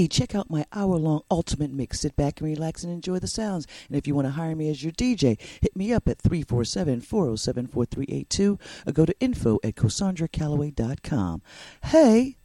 Hey, check out my hour long ultimate mix. Sit back and relax and enjoy the sounds. And if you want to hire me as your DJ, hit me up at 347 407 4382 or go to info at CosandraCalloway.com. Hey!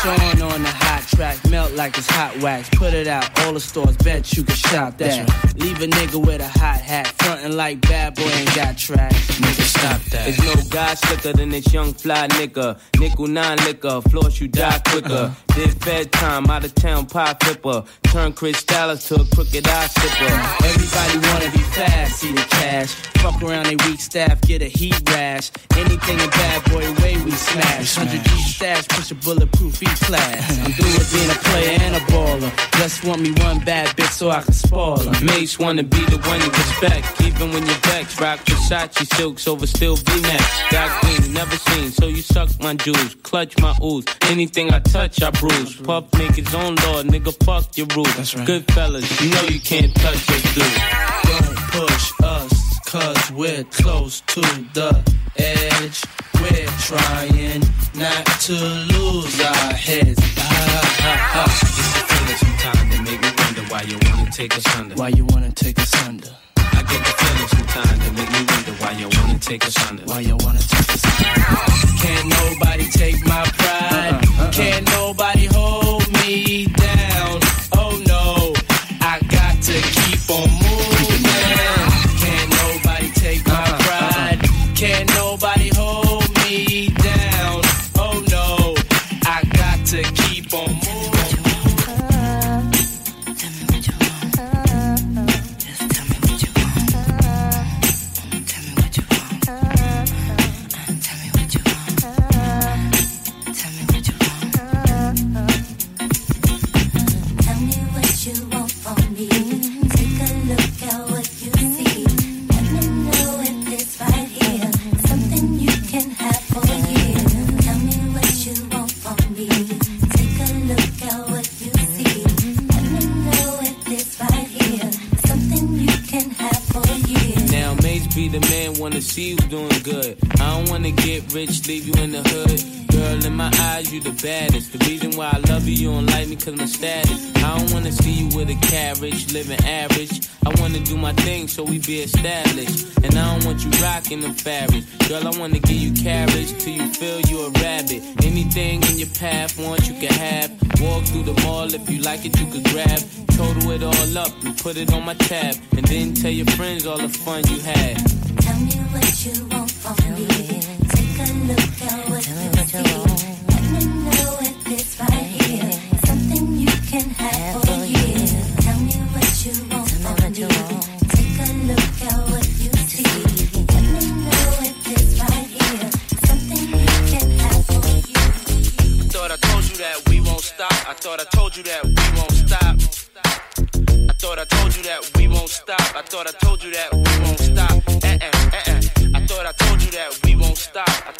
It's on the hot track, melt like it's hot wax. Put it out, all the stores, bet you can shop that. That's Leave a nigga with a hot hat, frontin' like bad boy ain't got tracks. Nigga, stop that. There's no guy slicker than this young fly nigga. Nickel nine liquor, floss you die quicker. Did fed time, out of town pie flipper. Turn Chris Dallas to a crooked eye slipper. Everybody wanna be fast, see the cash. Fuck around they weak staff, get a heat rash. Anything in bad boy way we smash. 100 G stash, push a bulletproof E class. I'm through with being a player and a baller. Just want me one bad bitch so I can spoil her. Mates wanna be the one you respect, even when you're vexed. Rock Versace silks over still V-Max. Got green, never seen, so you suck my jewels, clutch my ooze. Anything I touch, I bruise. Puff make his own law, nigga, fuck your rules. That's right. Good fellas, you know you can't touch this dude. Push us, cause we're close to the edge. We're trying not to lose our heads. Ah, ah, ah. It's the feeling sometimes that make me wonder why you wanna take us under. Why you wanna take us under? I get the feeling sometimes that make me wonder why you wanna take us under. Why you wanna take us under? Can't nobody take my pride. Can't the man, wanna see you doing good. I don't wanna get rich, leave you in the hood. Girl, in my eyes, you the baddest. The reason why I love you, you don't like me cause my status. I don't wanna see you with a carriage, living average. I wanna do my thing so we be established. And I don't want you rocking the fabric. Girl, I wanna give you carriage till you feel you a rabbit. Anything in your path, want you can have. Walk through the mall, if you like it, you could grab. Total it all up and put it on my tab. And then tell your friends all the fun you had. I thought I told you that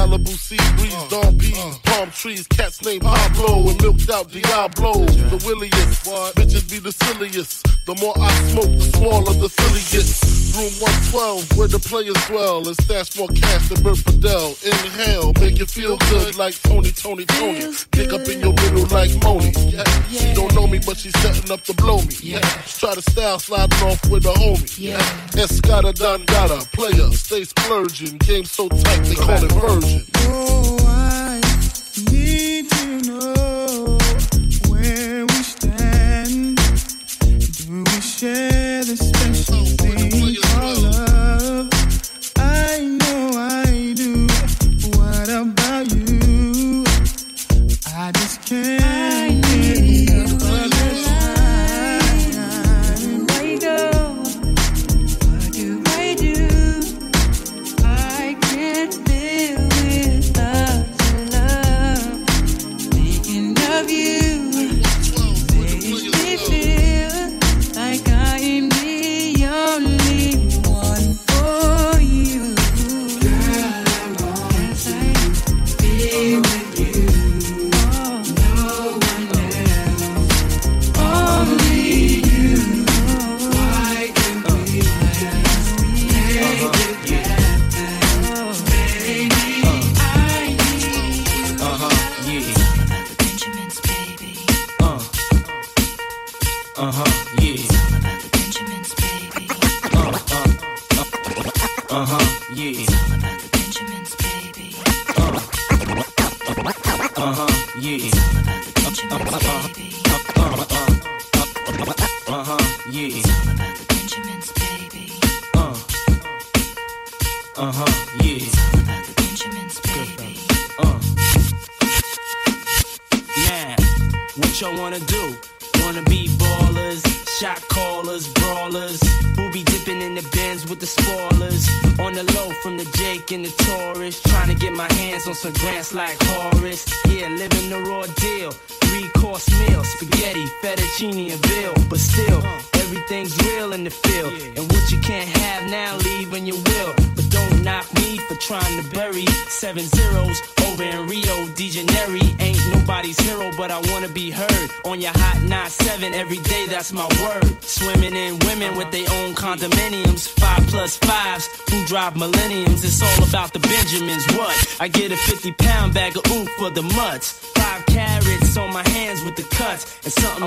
Malibu sea breeze, uh, dawn peas, uh. palm trees, cats named Pablo and milked out Diablo. The williest, bitches be the silliest. The more I smoke, the smaller the silly gets. Room 112, where the players dwell, and stash more cash than Bert Fidel. Inhale, make you feel good like Tony, Tony, Tony. Pick up in your middle like Moni. Yeah. She don't know me, but she's setting up to blow me. Yeah. Try to style sliding off with a homie. Yeah. Escada Don Gata, player, stay splurging. Game so tight, they call it version. Oh, I need to know where we stand. Do we share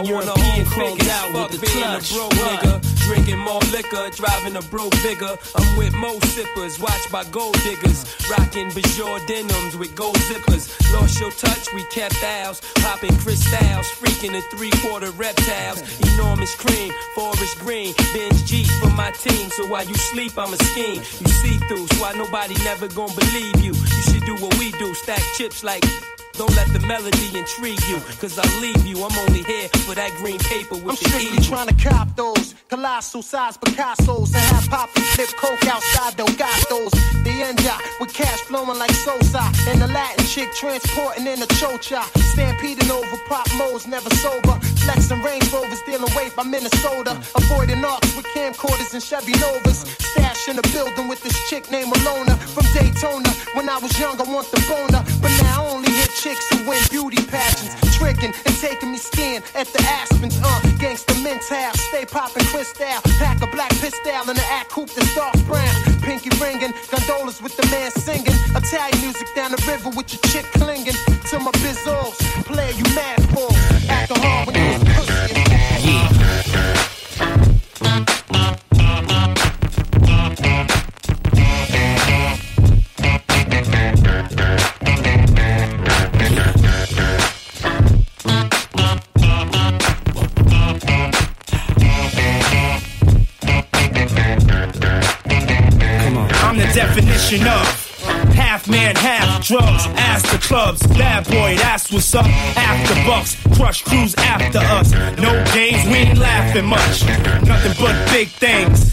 I European figure, out fuck with the being clutch. a broke nigga, drinking more liquor, driving a broke bigger. I'm with mo sippers, watched by gold diggers, rocking Bajor denims with gold zippers. Lost your touch, we kept ours, popping crystals, freaking the three quarter reptiles. Enormous cream, forest green, binge G for my team. So while you sleep, I'm a scheme. You see through, so why nobody never gonna believe you. You should do what we do, stack chips like. Don't let the melody intrigue you, cause I leave you. I'm only here for that green paper with I'm the strictly eagle. trying to cop those colossal size Picasso's and have Poppy flip coke outside Don't got those. The end with cash flowing like Sosa and the Latin chick transporting in a chocha. Stampeding over pop modes, never sober. Flexing Range Rovers, dealing weight by Minnesota. Avoiding arcs with camcorders and Chevy Novas. Stash in the building with this chick named Alona from Daytona. When I was young, I want the boner, but now I only hit chicks who win beauty pageants. Tricking and taking me skiing at the Aspens. Uh, gangsta mental, stay popping crystal. Pack a black pistol in the act coupe that's dark brown. Pinky ringing, gondolas with the man singing. Italian music down the river with your chick clinging to my bizzles. Play you mad for hard when you was pussy. I'm definition of half man, half drugs. Ask the clubs, bad boy, that's what's up. After bucks, crush crews after us. No games, we ain't laughing much. Nothing but big things.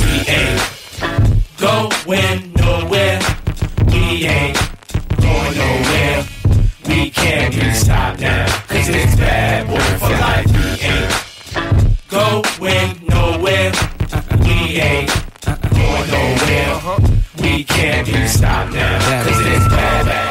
We ain't going nowhere. We ain't going nowhere. We can't be stopped now, cause it's bad boy for life. We ain't going nowhere. We ain't going nowhere. We can't be stopped now, cause it's bad, bad.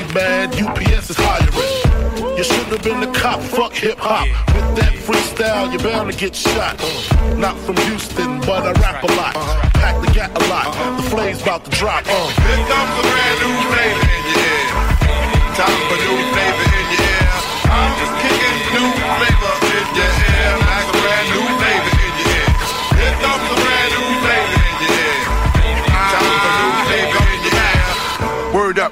mad, UPS is hiring. You should have been a cop, fuck hip hop. With that freestyle, you're bound to get shot. Not from Houston, but I rap a lot. Pack the gat a lot. The flame's about to drop. Uh. Here comes a brand new your ear. Time for new flavor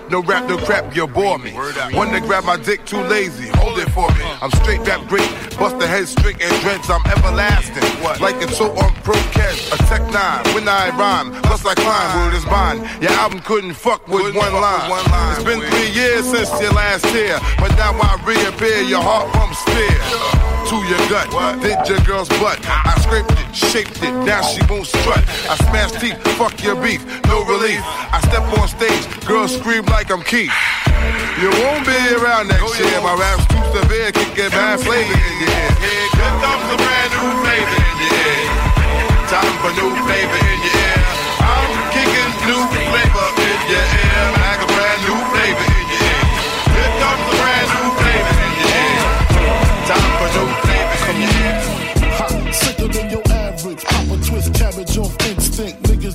no rap, no crap, you bore me. One to grab my dick, too lazy, hold it for me. I'm straight rap great, bust the head strict and dreads, I'm everlasting. Like it's so on pro catch, a tech nine, when I rhyme, plus I climb, word is mine. Your album couldn't fuck with one line. It's been three years since your last tear, but now I reappear, your heart pumps fear. To your gut. Did your girl's butt. I scraped it, shaped it, now she won't strut. I smash teeth, fuck your beef, no relief. I step on stage, girls scream like I'm Keith. You won't be around next year. My rap's too severe, can get bad flavor in your ear. Here comes a brand new flavor in your ear. Time for new flavor in your ear. I'm kicking new flavor in your ear.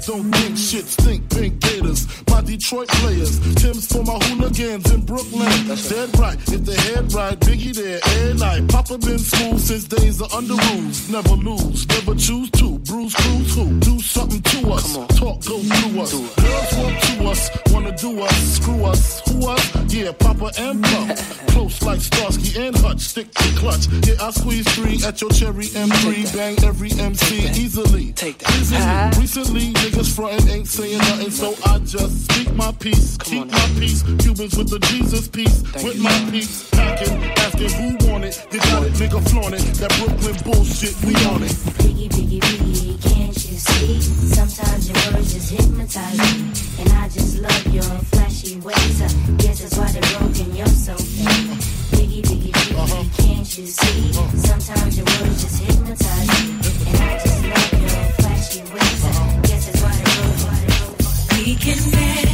Don't think shit stink. Pink gators, my Detroit players. Tim's for my hooligans in Brooklyn. That's dead right. If the head right, Biggie there every night. Papa been smooth since days of under rules. Never lose, never choose to. Bruise, cruise, who? Do something to us. Talk, go through us. Girls want to us, wanna do us, screw us. Who us? Yeah, Papa and Puff. Close like Starsky and Hutch. Stick to clutch. Yeah, I squeeze three at your cherry M3. Bang every MC easily. Take that. Easily. Recently, niggas frontin' ain't saying nothing, so I just speak my peace. Keep my peace. Cubans with the Jesus piece. with my peace. Packing, asking who want it. They got it, nigga flaunt it. That Brooklyn bullshit, we on it. Biggie, biggie, biggie, can't you see? Sometimes your words just hypnotize me. And I just love your flashy ways. I guess that's why they're broken, you're so fake. Biggie, biggie, biggie, uh-huh. can't you see? Sometimes your words just hypnotize me. And I just love your flashy ways. I guess that's why they're broken, why they're broken. We can dance,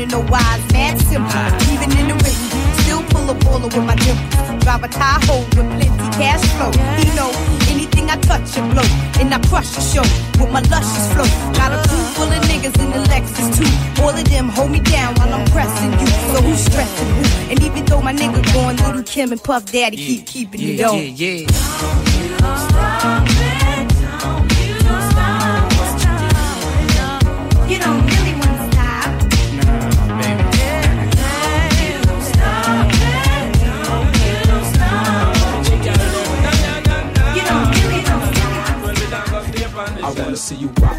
and you wanna know why it's mad simple. Even in the written, still pull a baller with my dimples. Drive a Tahoe with plenty cash flow. He know anything I touch and blow, and I crush the show with my luscious flow. Got a crew full of niggas in the Lexus too. All of them hold me down while I'm pressing you. So who's stressing who? And even though my nigga going, little Kim and Puff Daddy keep keeping it on. yeah. You don't really wanna see you rock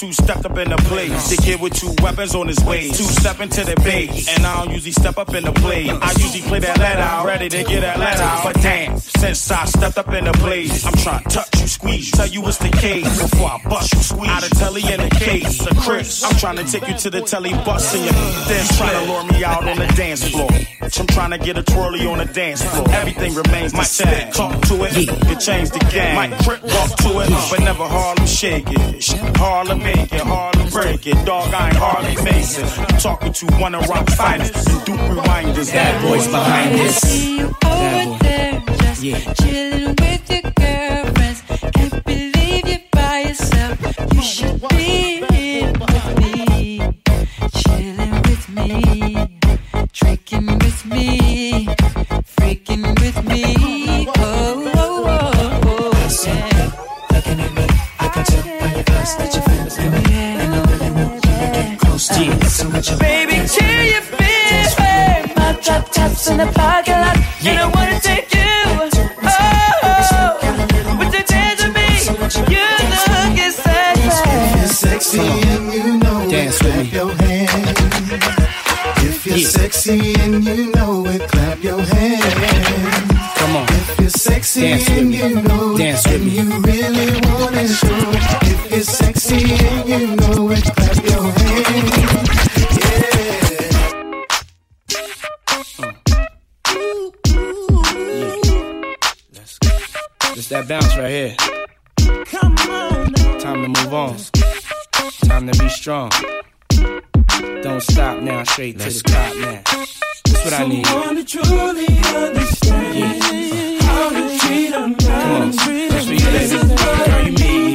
who stepped up in the place? The kid with two weapons on his waist. Two step into the base. And I don't usually step up in the play. I usually play that let out. Ready to get that let out. But damn, since I stepped up in the place, I'm trying to touch you, squeeze you. Tell you what's the case before I bust you, squeeze. Out of telly in the case. A Chris. I'm trying to take you to the telly bus and you then trying to lure me out on the dance floor. I'm trying to get a twirly on the dance floor. Everything remains the same. Talk to it, you change the game. Might trip, walk to it, but never Harlem shake it. Harlem make it, Harlem break it. Dog, I ain't Harlem face it. I'm talking to one of rock fighters and Duke reminders. That boys behind this. See you over there, just chilling with your girlfriends. Can't believe you're by yourself. You should be here with me, chilling with me, drinking with me, freaking with me. Oh, oh, oh, oh, yeah. Looking at me. I can tell by your eyes that you're get close. So would you Baby, till you feel it. My drop tops in the parking lot, and I wanna take you. Oh, dance with me? You look sexy. Sexy and you know Dance it, clap your hands. If you're sexy and you know it, clap your hands. Come on. If you're sexy Dance and you know Dance it, with me. you really want show. If you're sexy and you know it, that bounce right here. Time to move on. Time to be strong. Don't stop now, straight to the top now. That's what I need. Someone to truly understand how to treat a Come on. man. That's for you, baby. Girl, you made me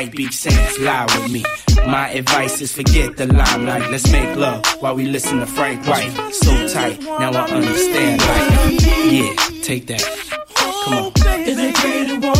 White Beach lie with me. My advice is forget the limelight. Let's make love while we listen to Frank White. So tight, now I understand life. Yeah, take that. Come on.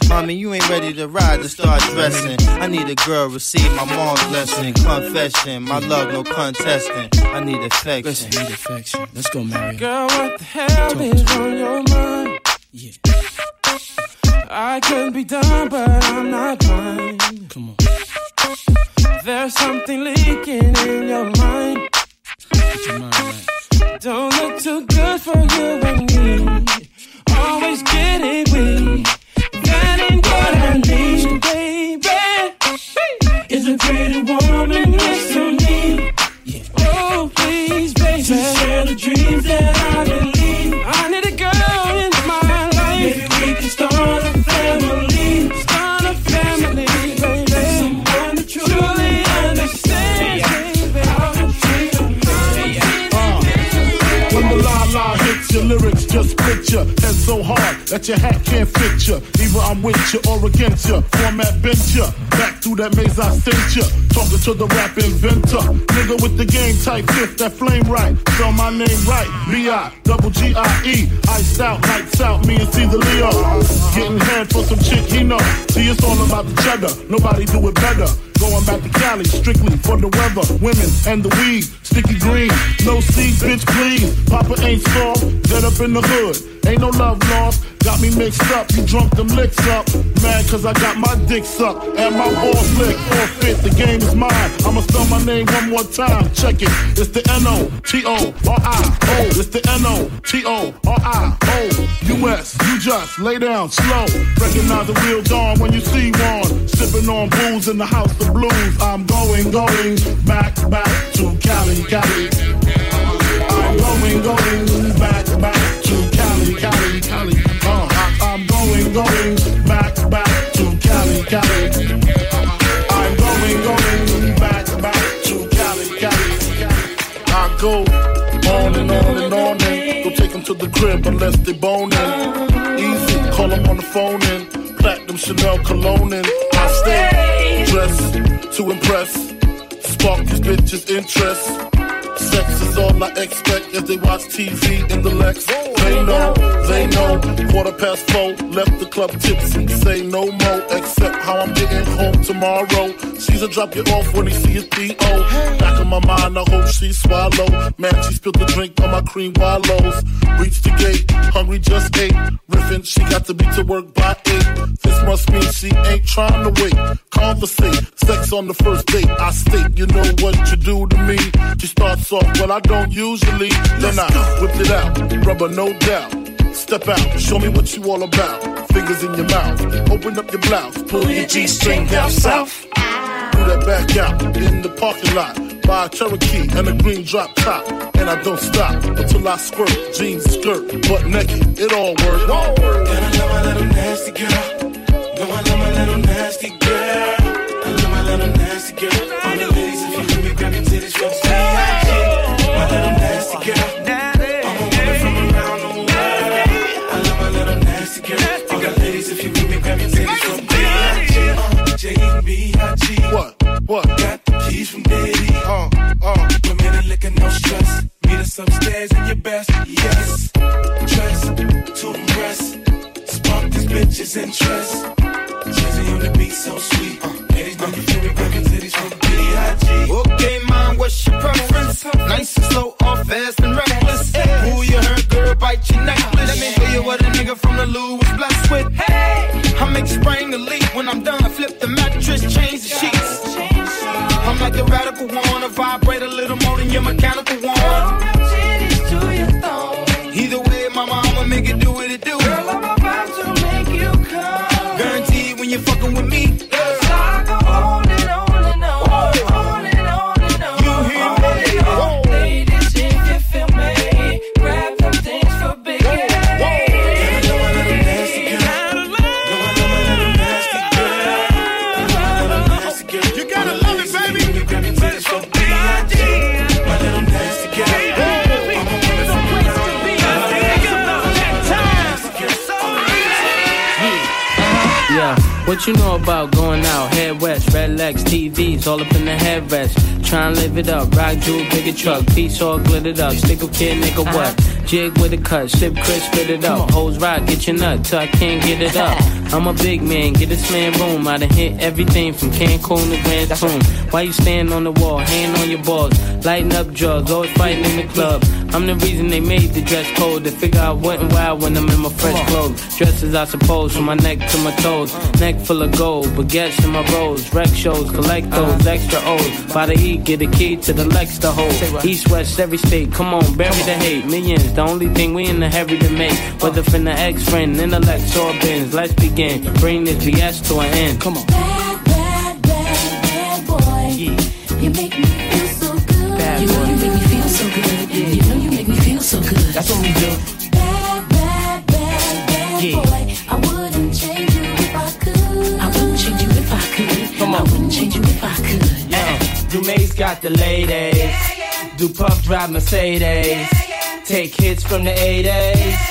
Mommy, you ain't ready to ride to start dressing. I need a girl receive my mom's blessing. Confession, my love no contesting. I need affection. Listen, need affection. Let's go, Mario. Girl, what the hell is on your mind? Yeah. I could be done, but I'm not blind. Come on. There's something leaking in your mind. Get your mind right. Don't look too good for you and me. Always getting weak. I need, baby. Is a pretty woman next to me. Oh, please, baby. To share the dreams that I believe. I need a girl in my life. Maybe we can start a family. Start a family, baby. Someone truly understands. When the la la hits your lyrics, just picture head so hard that your hat can't fit you. Either I'm with you or against you. Format bent you. Back through that maze I sent you. Talking to the rap inventor. Nigga with the game type fifth, that flame right. Spell my name right. B-I, double G-I-E. Iced out, lights out, me and see the Leo. Getting head for some chick he know. See, it's all about the cheddar. Nobody do it better. Going back to Cali, strictly for the weather, women, and the weed. Sticky green, no seeds, bitch, please. Papa ain't soft, dead up in the hood. Ain't no love lost, got me mixed up. You drunk them licks up. Mad cause I got my dick sucked and my balls licked. Forfeit, the game is mine. I'ma spell my name one more time. Check it. It's the N-O-T-O-R-I-O. It's the N-O-T-O-R-I-O. U.S. You just lay down slow. Recognize the real dawn when you see one. Sipping on booze in the house of blues. I'm going, going back, back to Cali, Cali. I'm going, going Cali. Uh, I'm going, going back, back to Cali, Cali. I'm going, going back, back to Cali, Cali. I go on and on and on and don't take them to the crib unless they boning. Easy, call them on the phone and platinum Chanel cologne and I stay dressed to impress, spark these bitches' interest. Sex is all I expect as they watch TV in the Lex. They know, they know. Quarter past four, left the club tipsy. Say no more, except how I'm getting home tomorrow. Caesar drop you off when he see his P.O. Back in my mind, I hope she swallow. Man, she spilled the drink on my cream wallows. Reached the gate, hungry just ate. Riffin', she got to be to work by eight. This must mean she ain't trying to wait. Conversate, sex on the first date. I state, you know what you do to me. She starts off, well, I don't usually. Then I whip it out, rubber, no doubt. Step out, show me what you all about. Fingers in your mouth, open up your blouse, pull your G string down south. Do that back out in the parking lot. Buy a Cherokee and a green drop top. And I don't stop until I squirt. Jeans, skirt, butt naked. It all works. All work. And I love my little nasty girl. No, I love my little nasty girl. I love my little nasty girl. All the ladies, if you What? What? Got the keys from Diddy. Uh, uh. Women and liquor, no stress. Meet us upstairs. bands and your best, yes. Dress to impress. Spark this bitch's interest. Jazzy on the beat, so sweet. Ladies know you feel me, grabbing titties from B.I.G. Okay, mom, what's your preference? Nice and slow, or fast and reckless. Who you heard, girl, bite your necklace. Let me tell you what a nigga from the Lou was blessed with. Hey, I make spring the leap when I'm done. I flip the mattress, change the sheets. A radical one, I vibrate a little more than your mechanical one. Either way, mama, I'ma make it do what it do. What you know about going out? Head west, red legs, TVs, all up in the headrest. Tryna live it up, rock jewel, bigger truck, piece all glittered up. Stick a kid, nigga, what? Uh-huh. Jig with a cut, sip Chris, spit it up. Hoes rock, get your nut till I can't get it up. I'm a big man, get this man room. I done hit everything from Cancun to Grand Tune. Why you stand on the wall, hand on your balls, lighting up drugs, always fighting in the club. I'm the reason they made the dress code to figure out what and why when I'm in my fresh clothes. Dresses, I suppose, from my neck to my toes. Neck full of gold, baguettes in my rolls. Rec shows, collect those extra O's. By the E, get a key to the Lex to hold. East, west, every state, come on, bury the hate. Millions, the only thing we in the hurry to make. Whether from the ex friend, intellect, or bins. Let's begin. Bring this BS to an end. Come on. You make me feel so good. Bad you know boy. you make me feel so good. You know you make me feel so good. That's what we do. Bad, bad, bad, bad Yeah. boy. I wouldn't change you if I could. I wouldn't change you if I could. Come on. I wouldn't change you if I could. Yeah. Dumay's got the ladies. Do Puff drive Mercedes. Take hits from the 80s.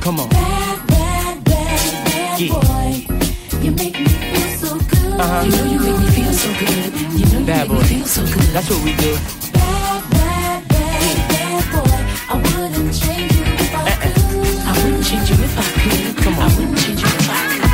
Come on. Bad, bad, bad, bad Yeah. boy. You make me feel so good. Uh-huh. You know you make me feel so good. You know you make boy. me feel so good. That's what we do. Bad, bad, bad, bad boy. I wouldn't change you if I could. I wouldn't change you if I could. Come on. I wouldn't change you if I could.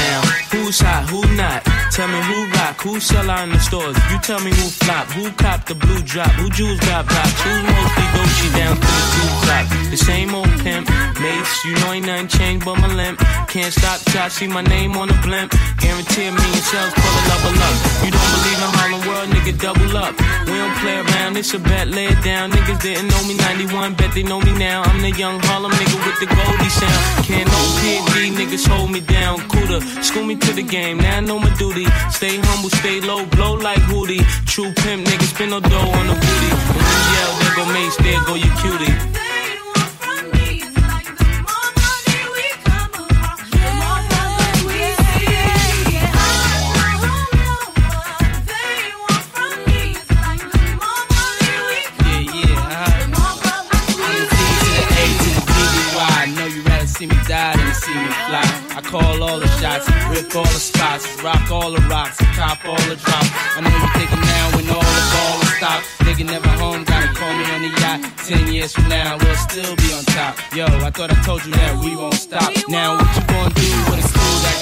Now, who's hot, who not? Tell me who rock, who sell out in the stores. You tell me who flop, who cop the blue drop, who jewels got pop, who's mostly Gucci down to the blue top. The same old pimp, mates, you know ain't nothing changed but my limp. Can't stop till I see my name on the blimp. Guarantee a million sales, pull a level up. You don't believe in Harlem World, nigga, double up. We don't play around, it's a bet, lay it down. Niggas didn't know me 91, bet they know me now. I'm the young Harlem nigga with the Goldie sound. Can't no PD, niggas hold me down. Cooler, school me to the game, now know my duty. Stay humble, stay low, blow like Hootie. True pimp, niggas spin no dough on the booty. When you yell, there go Mase, there go your cutie. Rip all the spots, rock all the rocks, top all the drops. I know you thinking now when all the ball is stopped. Nigga never home, gotta call me on the yacht. Ten years from now, we'll still be on top. Yo, I thought I told you that we won't stop. Now what you gonna do when it's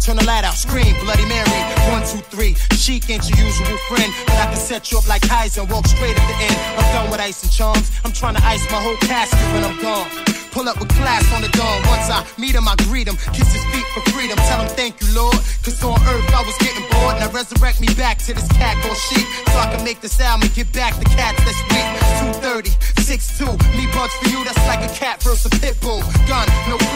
Turn the light out, scream, Bloody Mary. One, two, three. Chic ain't your usual friend, but I can set you up like Kaiser and walk straight at the end. I'm done with ice and charms. I'm trying to ice my whole casket when I'm gone. Pull up with class on the dawn. Once I meet him, I greet him. Kiss his feet for freedom. Tell him thank you, Lord. Cause on earth I was getting bored. Now resurrect me back to this cat called sheep. So I can make this album and get back the cats that's weak. 230, 6'2. Me bugs for you, that's like a cat versus a pit bull. Gun, no.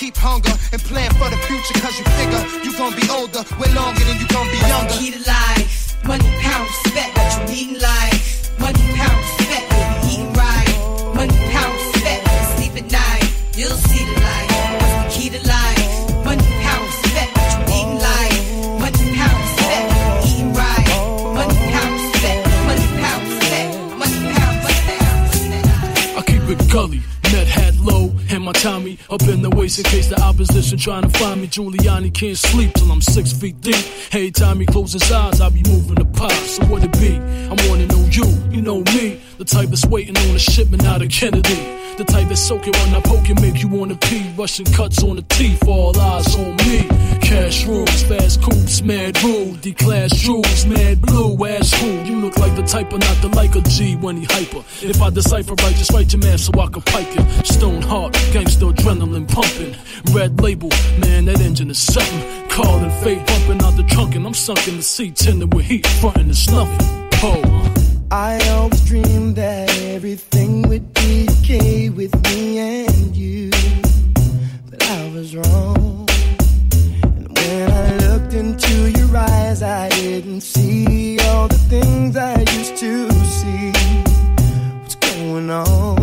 Keep hunger and plan for the future. Cause you figure you gon' be older. Way longer than you gon' be younger. Key to life. One pound opposition trying to find me. Giuliani can't sleep till I'm six feet deep. Every time he closes his eyes, I be moving the pot. So what it be? I wanna know you, you know me, the type that's waiting on a shipment out of Kennedy. The type that's soaking when I poke and make you wanna pee. Russian cuts on the teeth, all eyes on me. Cash rules, fast coops, mad rule. D-class jewels, mad blue, ass cool. You look like the type of not the like a G when he hyper. If I decipher right, just write your man so I can pipe you. Stone heart, gangster adrenaline pumping. Red label, man, that engine is something. Calling fate bumping out the trunk and I'm sunk in the seat, tending with heat, frontin' and snuffing. Oh. I always dreamed that everything would be okay with me and you. But I was wrong. And when I looked into your eyes, I didn't see all the things I used to see. What's going on?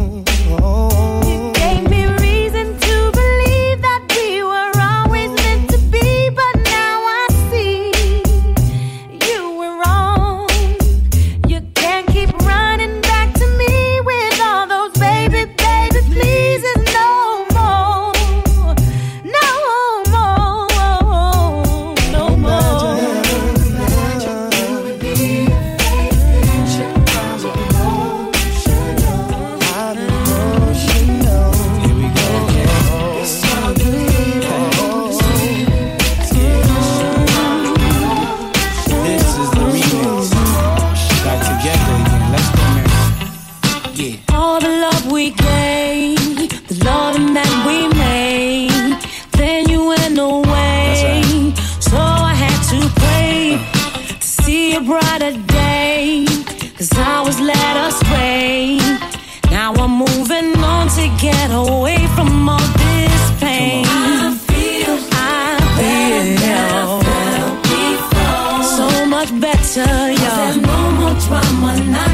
Better, yeah. There's no more drama, not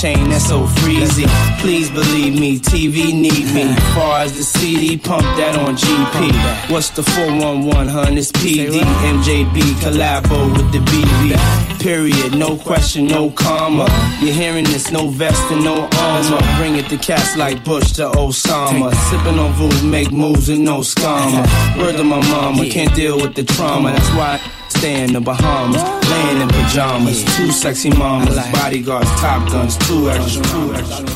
chain, that's so freezy. Please believe me, TV need me. Far as the CD, pump that on GP. What's the 411, hun? It's PD, MJB, collabo with the BB. Period, no question, no comma. You're hearing this, no vest and no armor. Bring it to cats like Bush to Osama. Sipping on booze, make moves and no scammer. Word to my mama, can't deal with the trauma. That's why In the Bahamas, laying in pajamas. Two sexy mamas, bodyguards, top guns, two extra, two extra.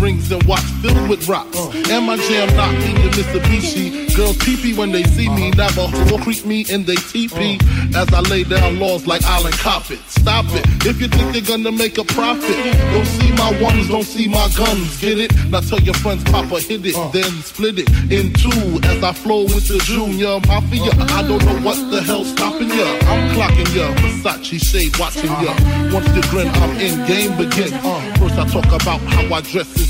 Rings and watch filled with rocks. And my jam knocking in Mitsubishi. Girls pee when they see me. Never will creep me in they teepee. As I lay down laws like Island Coppet. Stop it. If you think you're gonna make a profit, don't see my ones, don't see my guns. Get it? Now tell your friends, Papa hit it, then split it in two. As I flow with the junior mafia. I don't know what the hell's stopping ya. I'm clocking ya. Versace shade watching ya. Once you grin, I'm in. Game. Uh, first I talk about how I dress is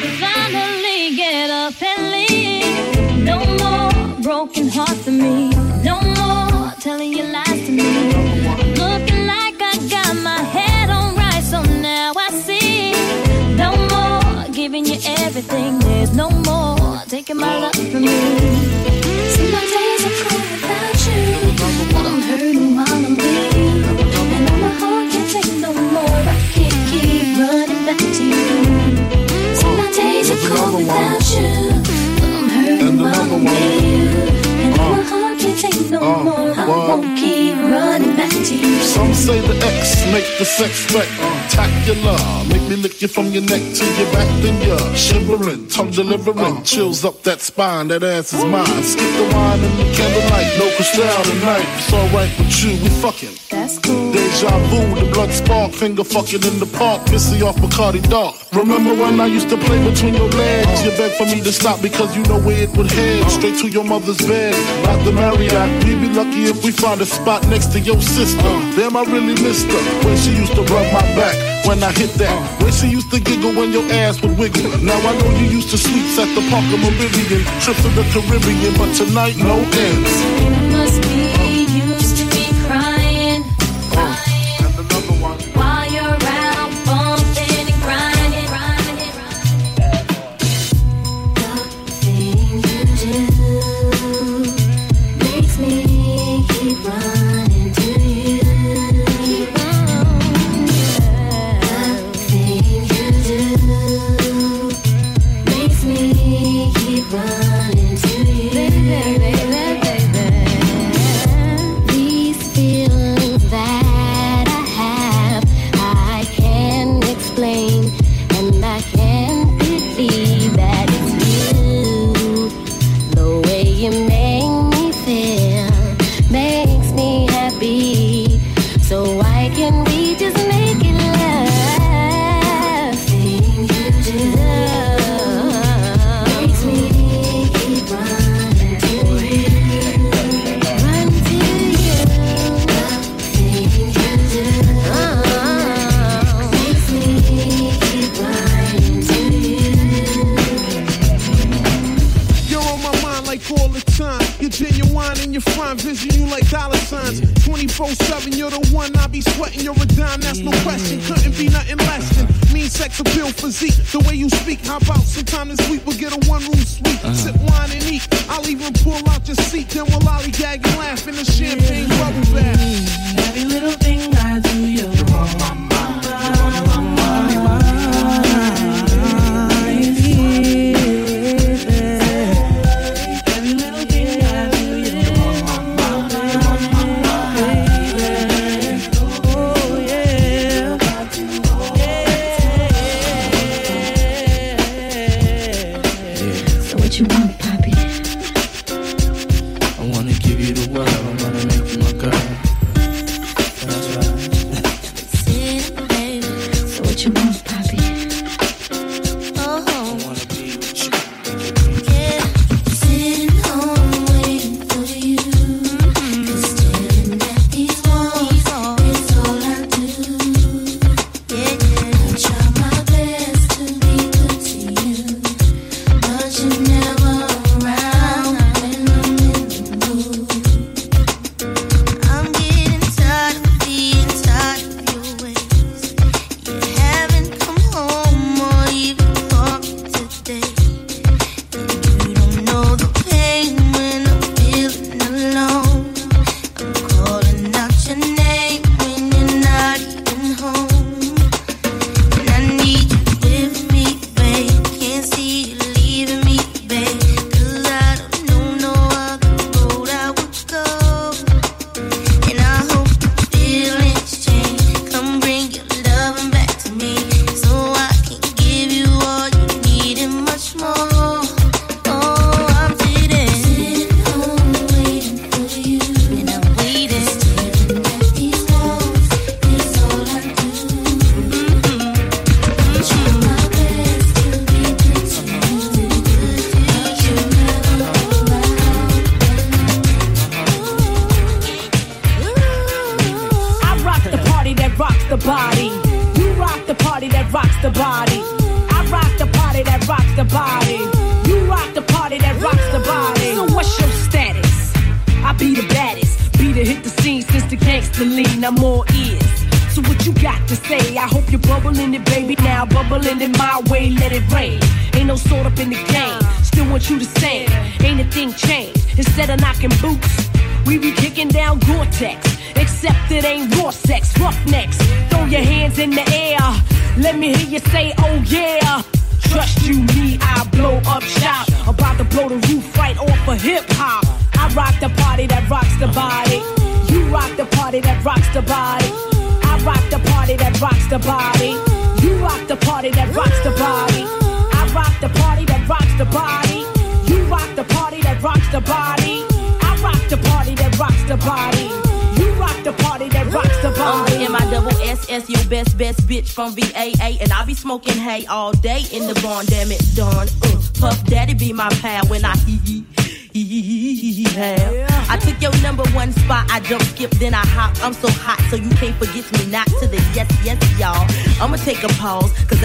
To finally get up and leave. No more broken heart for me. No more telling you lies to me. Looking like I got my head on right, so now I see. No more giving you everything. There's no more taking my love from me. With you. And now uh, my heart can't take no uh, more. I won't keep running back to you. Some say the X make the sex spectacular. Make me lick you from your neck to your back, then you're shivering, tongue delivering, uh. chills up that spine. That ass is mine. Skip the wine and the candlelight, no crystal tonight. It's alright with you, we fucking. That's cool. Deja vu, the blood spark, finger fucking in the park, pissy off Bacardi Dark. Remember when I used to play between your legs? You begged for me to stop because you know where it would head. Straight to your mother's bed, not the Marriott. We'd be lucky if we find a spot next to your sister. Damn, I really missed her. When she used to rub my back when I hit that. When she used to giggle when your ass would wiggle. Now I know you used to sleep at the Parker Meridian, trips to the Caribbean, but tonight no ends. Must be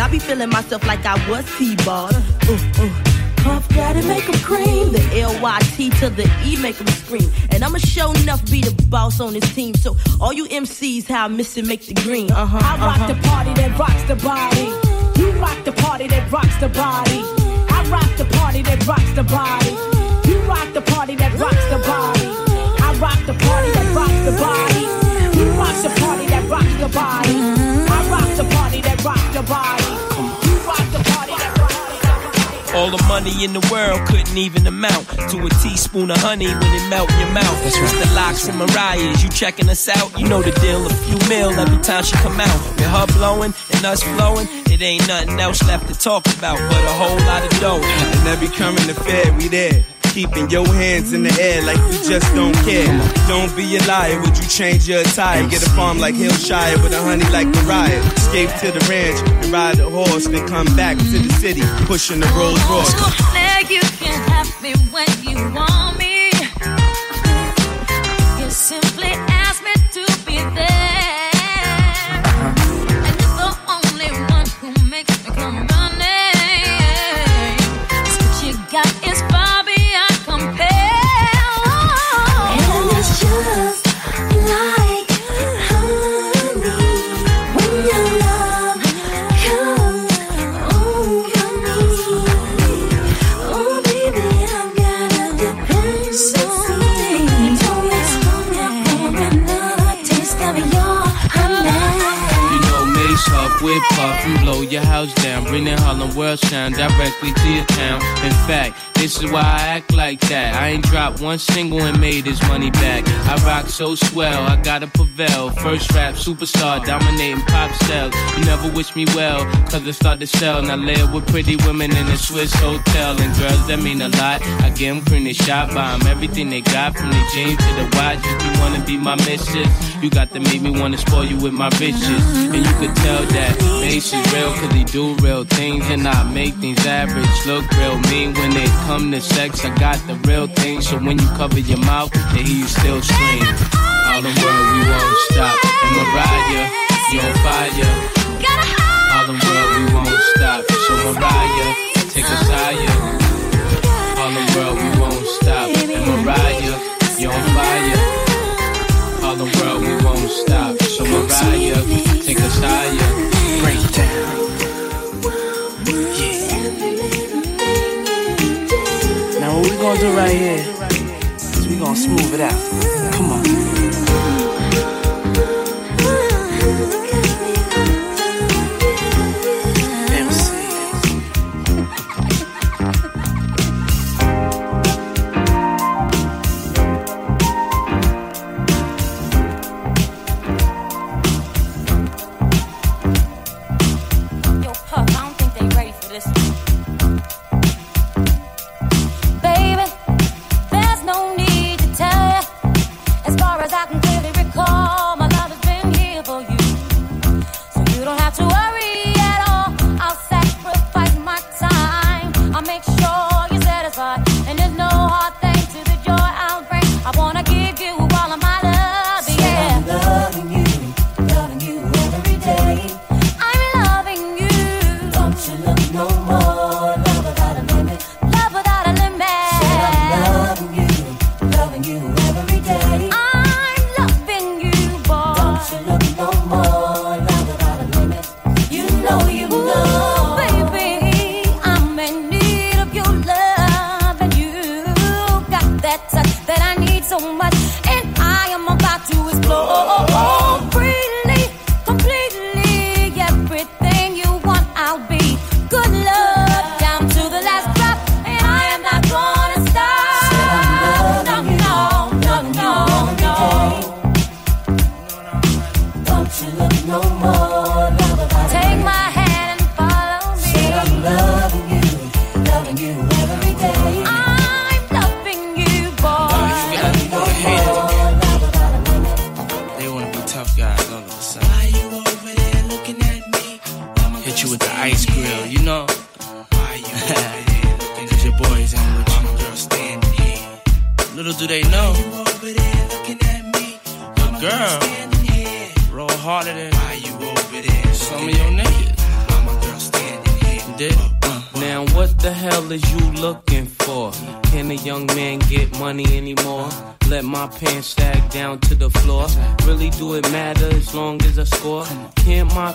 I be feeling myself like I was T-Ball. Uh, uh. Puff Daddy make them cream. The L-Y-T to the E make them scream. And I'ma show enough be the boss on this team. So all you MCs, how I miss it, make the green. Uh-huh, I rock uh-huh. the party that rocks the body. You rock the party that rocks the body. I rock the party that rocks the body. You rock the party that rocks the body. I rock the party that rocks the body. You rock the party that rocks the body. I rock the party that rocks the body. All the money in the world couldn't even amount to a teaspoon of honey when it melt your mouth. That's right. The locks and Mariah's. You checking us out? You know the deal. A few mil every time she come out. With her blowing and us flowing, it ain't nothing else left to talk about but a whole lot of dough. And every coming to Fed, we there keeping your hands in the air like you just don't care. Don't be a liar, would you change your attire? Get a farm like Hillshire with a honey like Mariah. Escape to the ranch and ride a horse, then come back to the city, pushing the Rolls Royce. Now you can have me when you want me. Blow your house down. Bring that Harlem World sound directly to your town. In fact, this is why I act like that. I ain't dropped one single and made his money back. I rock so swell, I gotta prevail. First rap superstar, dominating pop sales. You never wish me well, cause it start to sell. Now live with pretty women in a Swiss hotel. And girls that mean a lot. I get them cream, they shot by 'em. Everything they got from the jeans to the watch. If you wanna be my missus, you got to make me wanna spoil you with my riches. And you could tell that Mace is real, cause he do real things. And I make things average look real mean. When it come to sex, I got the real thing. So when you cover your mouth, they hear you still scream. All the world, we won't stop. And Mariah, you on fire. All the world, we won't stop. So Mariah, take us higher. All the world, we won't stop. And Mariah,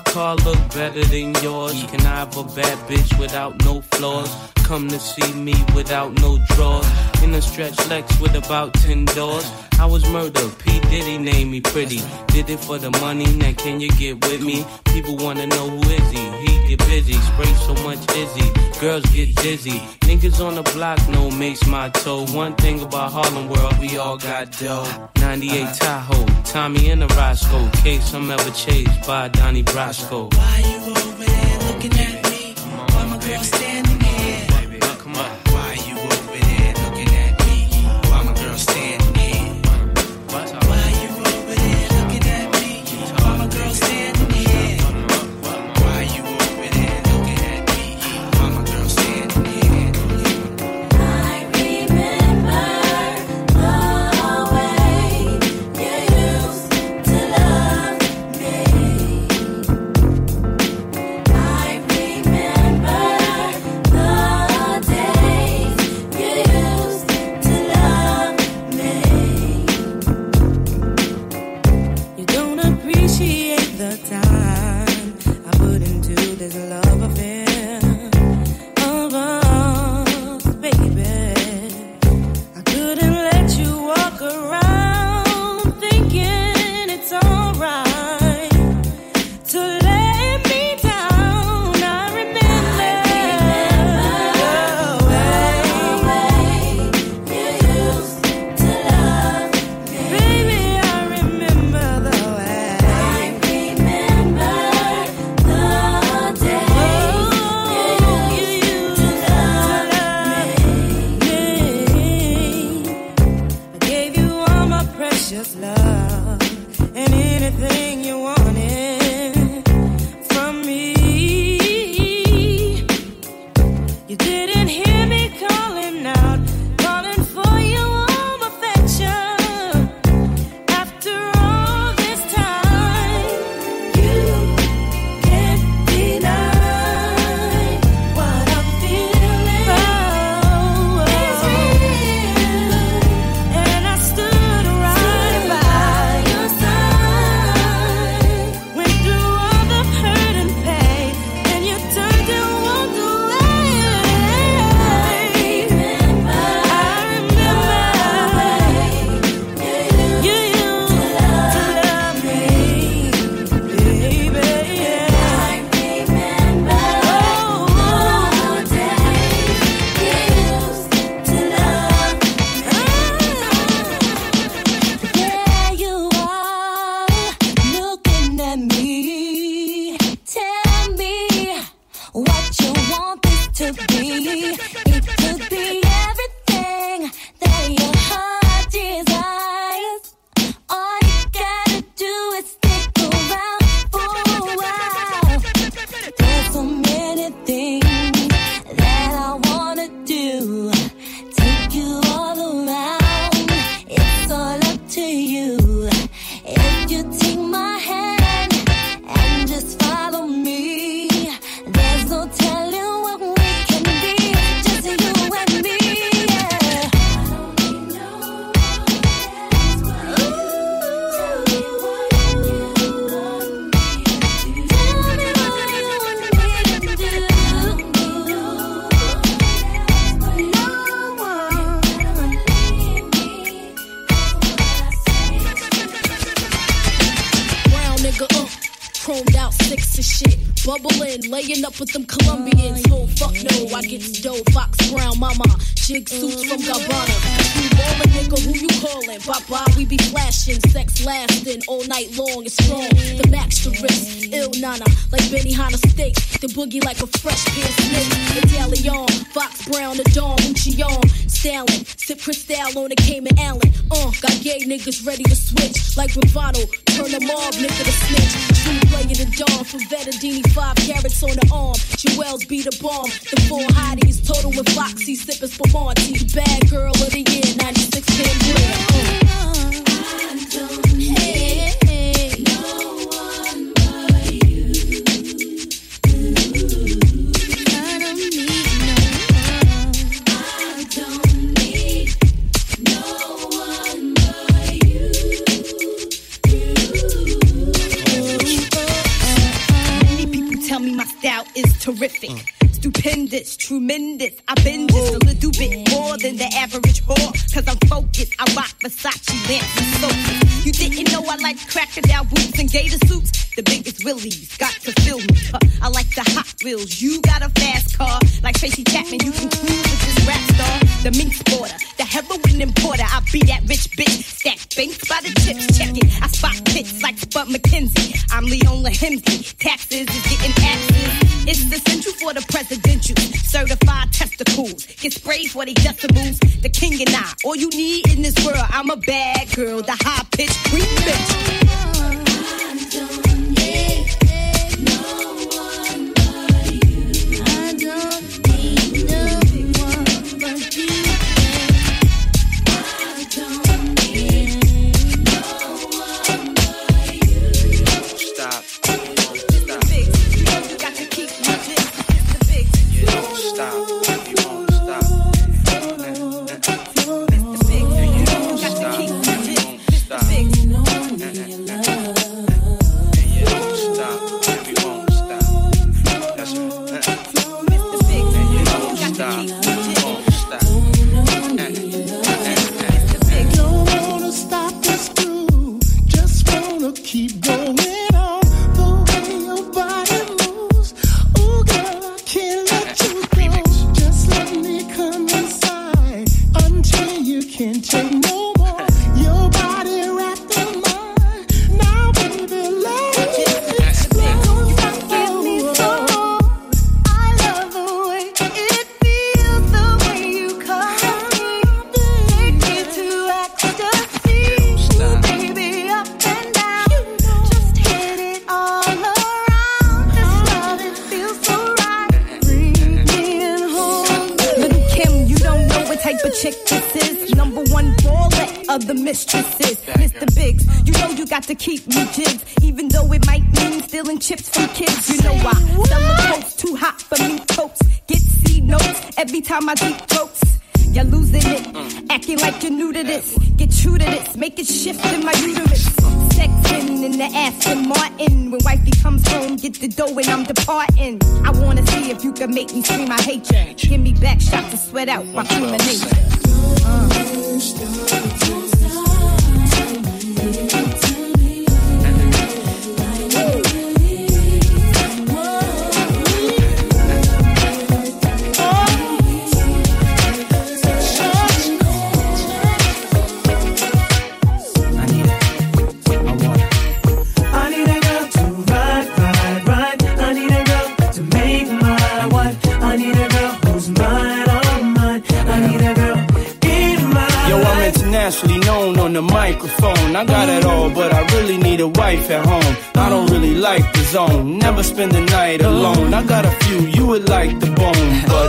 car look better than yours? Can I have a bad bitch without no flaws? Come to see me without no drawers. In a stretch Lex with about 10 doors. I was murdered. P. Diddy named me pretty. Did it for the money. Now can you get with me? People wanna know who is he. He get busy. Spray so much Izzy. Girls get dizzy. Niggas on the block no Mace my toe. One thing about Harlem World, we all got dough. 98 uh-huh. Tahoe. Tommy and the Roscoe. Case I'm ever chased by Donnie Brasco. Why you over there looking at me? niggas ready and gator suits, the biggest willies got to fill me. I like the Hot Wheels, you got a fast car. Like Tracy Chapman, you can cruise with this rap star. The mink Porter, the heroin importer, I be that rich bitch. Stack banks by the chips, check it. I spot pits like Spud McKenzie. I'm Leon LaHemsey, taxes is getting taxes. It's the central for the presidential. Certified testicles, get sprayed for the decimals. The king and I, all you need in this world, I'm a bad girl, the high pitched creep bitch don't need sweat wife at home. I don't really like the zone. Never spend the night alone. I got a few you would like the bone, but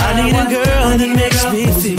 I need a girl that makes me feel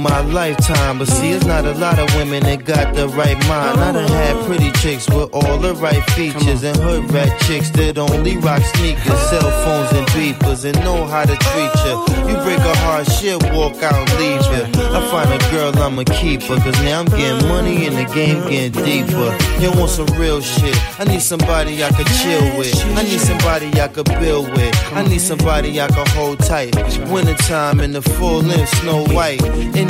my lifetime, but see, it's not a lot of women that got the right mind. I done had pretty chicks with all the right features, and hood rat chicks that only rock sneakers, cell phones, and beepers, and know how to treat you. You break a heart, shit, walk out leave you. I find a girl, I'ma keep her, cause now I'm getting money and the game getting deeper. You want some real shit? I need somebody I could chill with. I need somebody I could build with. I need somebody I could hold tight. Wintertime in the full length, snow white.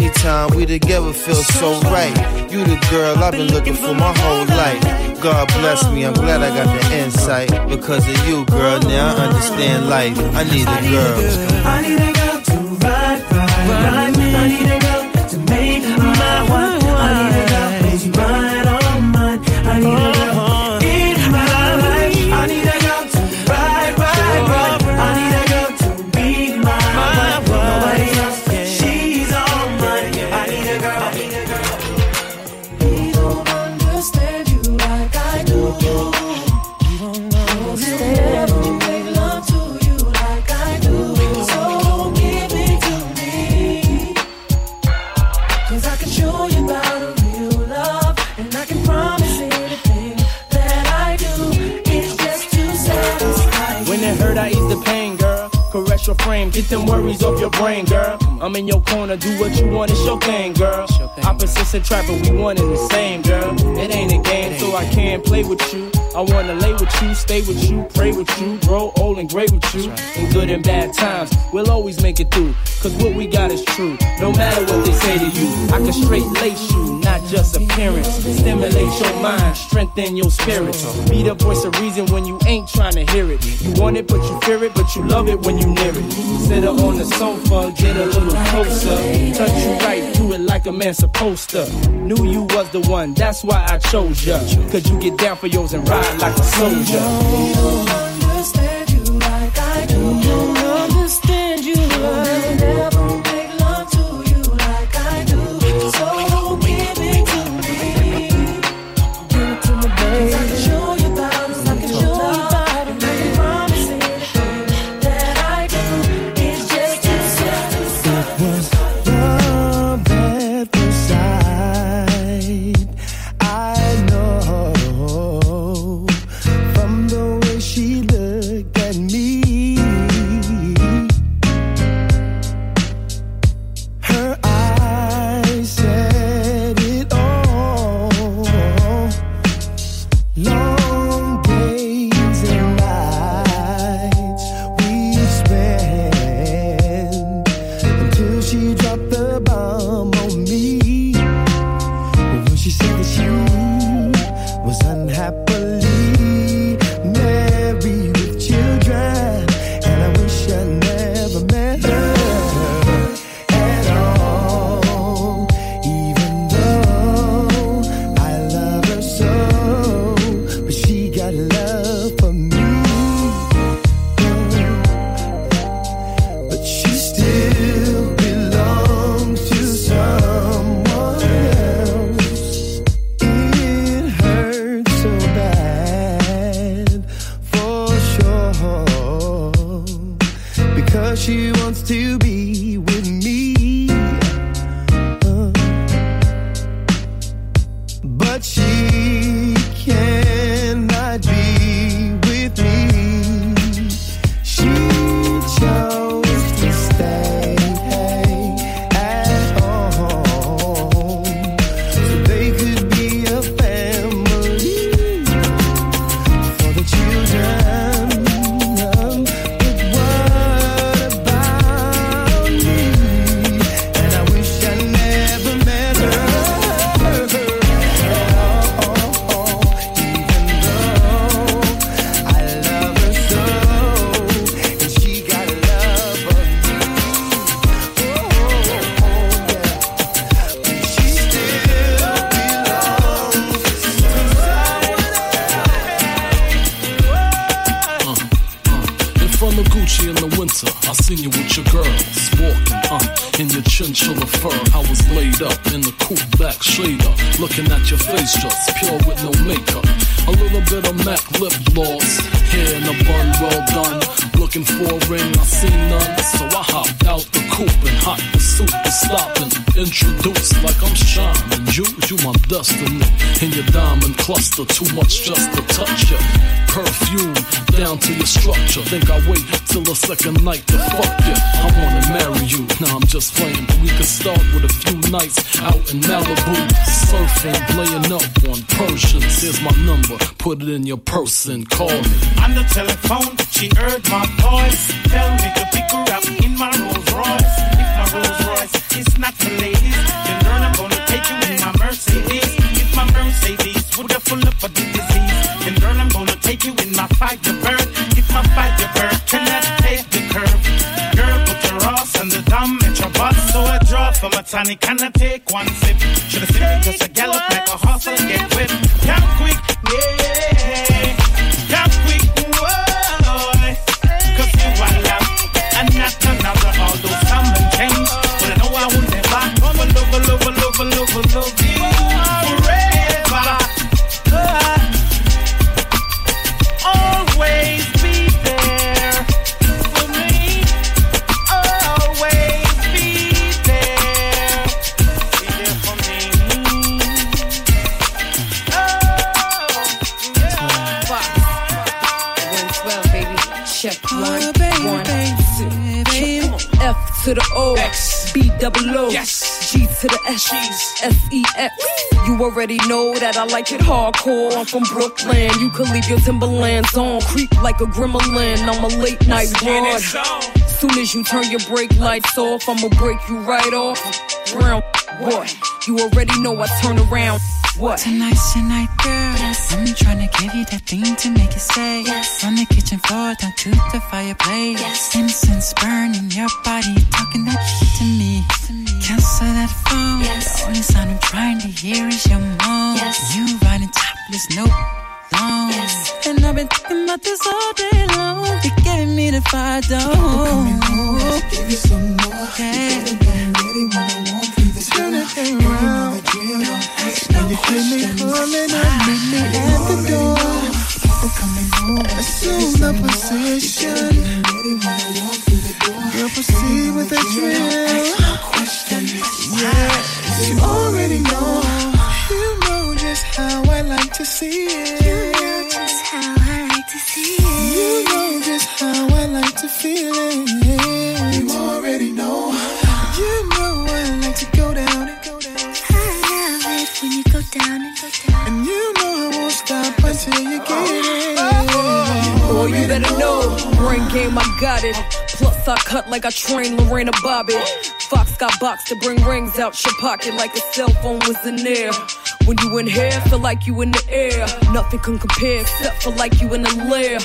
Anytime we together feel so right. You the girl I've been looking for my whole life. God bless me, I'm glad I got the insight. Because of you, girl, now I understand life. I need a girl. Your frame, get them worries off your brain, girl. I'm in your corner, do what you want, it's your thing, girl. Opposites attract, but we one and the same, girl. It ain't a game, so I can't play with you. I wanna lay with you, stay with you, pray with you, grow old and gray with you. In good and bad times, we'll always make it through. Cause what we got is true. No matter what they say to you, I can straight lace you, not just appearance. Stimulate your mind, strengthen your spirit. Be the voice of reason when you ain't trying to hear it. You want it, but you fear it, but you love it when you near it. Sit her on the sofa, get a little closer. Touch you right through it like a man supposed to. Knew you was the one, that's why I chose ya. Cause you get down for yours and ride like a soldier. But cluster, too much just to touch ya. Perfume down to your structure. Think I wait till the second night to fuck ya. I wanna marry you. Now I'm just playing. We could start with a few nights out in Malibu, surfing, laying up on Persians. Here's my number. Put it in your purse and call me. On the telephone, she heard my voice. Tell to the O, B double O, G to the S, S E X. You already know that I like it hardcore. I'm from Brooklyn. You could leave your Timberlands on, creep like a gremlin. I'm a late night broad. Soon as you turn your brake lights off, I'ma break you right off. Brown boy, you already know I turn around. What? Tonight's your night, girl. Yes. I'm trying to give you that thing to make it stay. Yes. From the kitchen floor down to the fireplace. Yes. Incense burning your body, talking that shit to me. Cancel that phone. Yes. The only sound I'm trying to hear is your moan. Yes. You riding topless, no long. Yes. And I've been thinking about this all day long. You gave me the fire, don't. Give you some more. Yeah. ready when I walk through this Turn it around. When you hear me calling up, meet me at the door. Assume the position. Girl, proceed with the drill. Yeah, you already know. You know just how I like to see it. You know just how I like to see it. You know just how I like to feel it. You already know. Down and go down. And you know I won't stop until you get it. Oh, you better know. Brain game, I got it. Plus, I cut like I trained Lorena Bobbitt. Fox got box to bring rings out your pocket like a cell phone was in there. When you in here, feel like you in the air. Nothing can compare except for like you in the lair.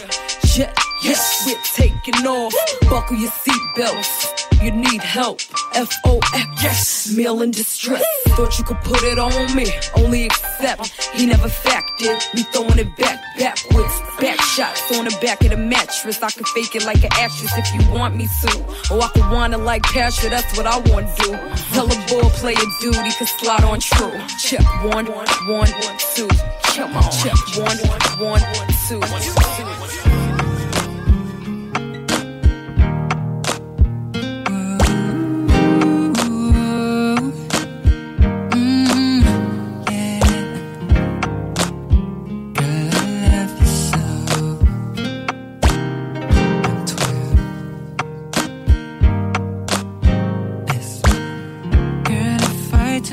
Jet, yes, we're taking off. Buckle your seatbelts. You need help. F O F. yes, meal in distress. Thought you could put it on me, only accept. He never factored me throwing it back backwards. Back shots on the back of the mattress. I can fake it like an actress if you want me to. Or I could want it like Pasha, that's what I want to do. Tell a ball player he can slide on true. Check one, one, one, two. Come on, check one, one, two.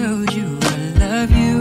told you I love you.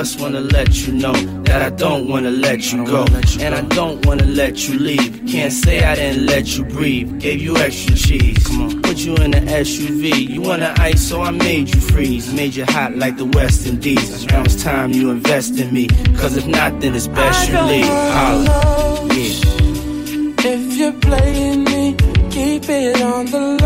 just wanna let you know that I don't wanna let you go. And I don't wanna let you leave. Can't say I didn't let you breathe. Gave you extra cheese. Put you in an SUV. You wanna ice, so I made you freeze. Made you hot like the West Indies. Now it's time you invest in me. Cause if not, then it's best you leave. Holla. Yeah. If you're playing me, keep it on the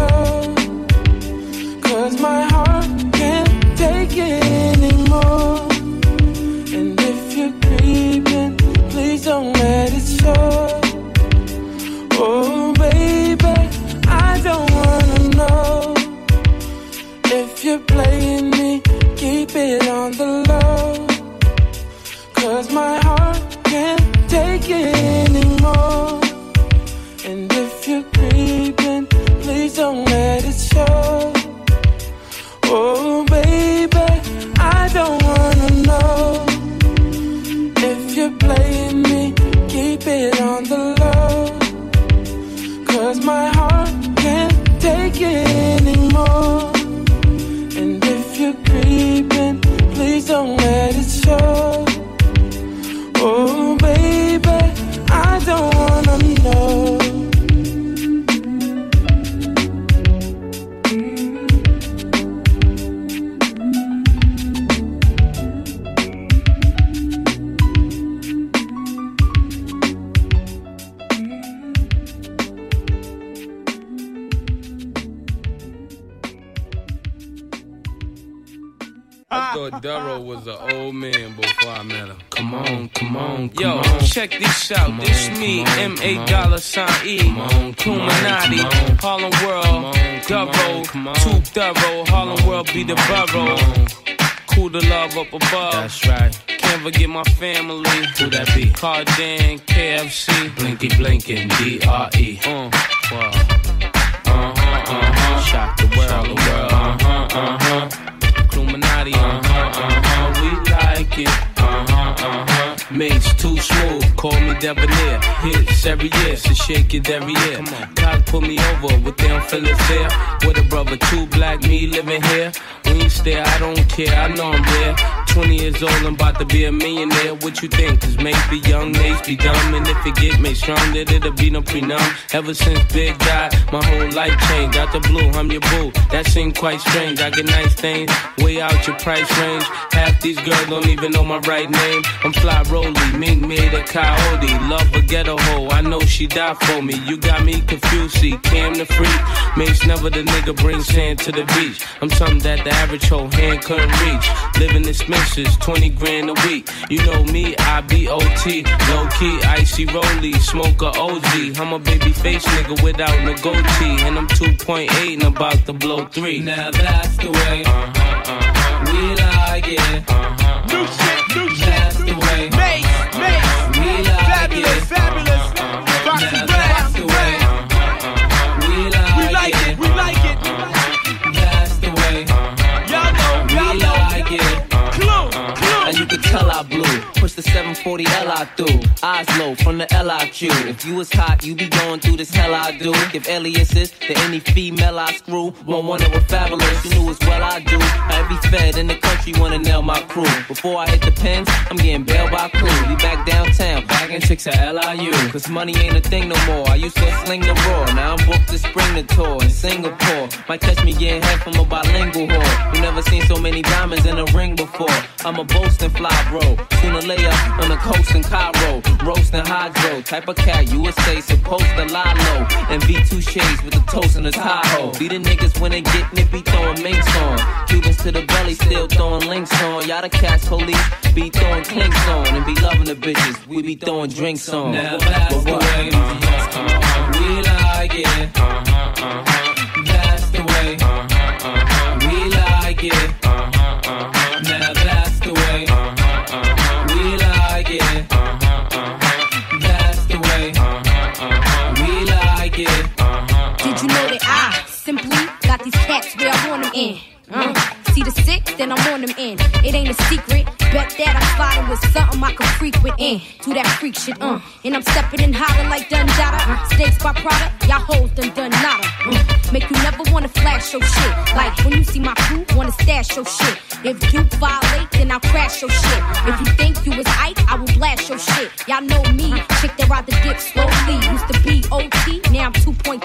above. That's right. Can't forget my family. Who that be? Cardan, KFC. Blinky blinking, D-R-E. Uh, wow. Uh-huh, uh-huh. Shock the world, the world. Uh-huh, uh-huh. Illuminati, uh-huh, uh-huh. We like it. Uh-huh, uh-huh. Mase too smooth, call debonair. Hits every year, so shake it every year. God put me over, what they don't feel it fair. With a brother, two black me living here. When you stay, I don't care, I know I'm there. 20 years old, I'm about to be a millionaire. What you think? Cause maybe young days be dumb. And if it get me strong, then it'll be no prenum. Ever since Big died, my whole life changed. Out the blue, I'm your boo. That seemed quite strange. I get nice things, way out your price range. Half these girls don't even know my right name. I'm fly rolly, mink made a coyote. Love a ghetto hoe, I know she died for me. You got me confused, see, Cam the freak. Mase never the nigga bring sand to the beach. I'm something that the average hoe hand couldn't reach. Living expenses, 20 grand a week. You know me, I be OT. Low key, icy rollie, smoke a OG. I'm a baby face nigga without no goatee. And I'm 2.8 and about to blow 3. Now that's the way uh-huh, uh-huh. we like it. Uh-huh, new shit, new shit. Clue. And the 740 L I through. Eyes low from the LIQ. If you was hot, you be going through this hell I do. Give aliases to any female I screw. Won't wonder what fabulous. You knew as well I do. Every fed in the country wanna nail my crew. Before I hit the pens, I'm getting bailed by crew. Be back downtown, bagging chicks at LIU. Cause money ain't a thing no more. I used to sling the raw. Now I'm booked to spring the tour in Singapore. Might catch me getting head from a bilingual whore. You never seen so many diamonds in a ring before. I'm a boasting fly bro. Sooner up on the coast in Cairo. Roasting hydro. Type of cat you would say supposed to lie low. And V2 shades with the toast in the Tahoe. Be the niggas when they get nippy throwing minks on. Cubans to the belly still throwing links on. Y'all the cats police be throwing clinks on. And be loving the bitches. We be throwing drinks on. Now uh-huh, uh-huh. Uh-huh, that's the way we like it. That's the way we like it. In? Uh, see the sick, then I'm on them in. It ain't a secret. Bet that I'm sliding with something I can frequent in. Do that freak shit, uh. And I'm stepping in hotter like Dundada. Snakes by product, y'all hoes done done nada. Uh, make you never wanna flash your shit. Like when you see my crew, wanna stash your shit. If you violate, then I'll crash your shit. If you think you was Ike, I will blast your shit. Y'all know me, chick that ride the dick slowly. Used to be OT, now I'm 2.3.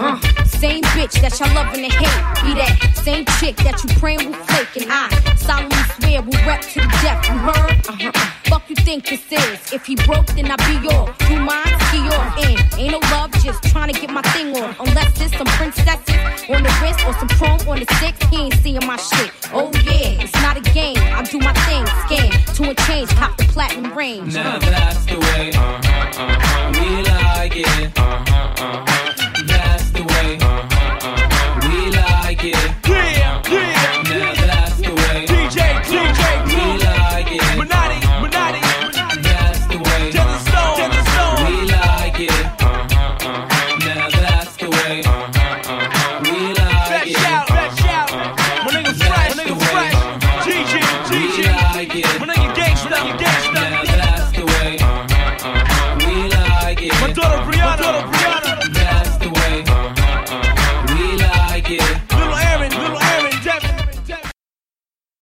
Uh, same bitch that y'all loving to hate. Be that same chick that you praying will flake. And I solemnly swear we'll rep to the death left, you heard? Uh-huh. Fuck you think this is? If he broke, then I be your. You mind? Ski your in. Ain't no love, just trying to get my thing on. Unless there's some princesses on the wrist or some chrome on the six, he ain't seeing my shit. Oh yeah, it's not a game. I do my thing, scan to a change, pop the platinum range. Now that's the way. Uh-huh, uh-huh. We like it. Uh-huh, uh-huh.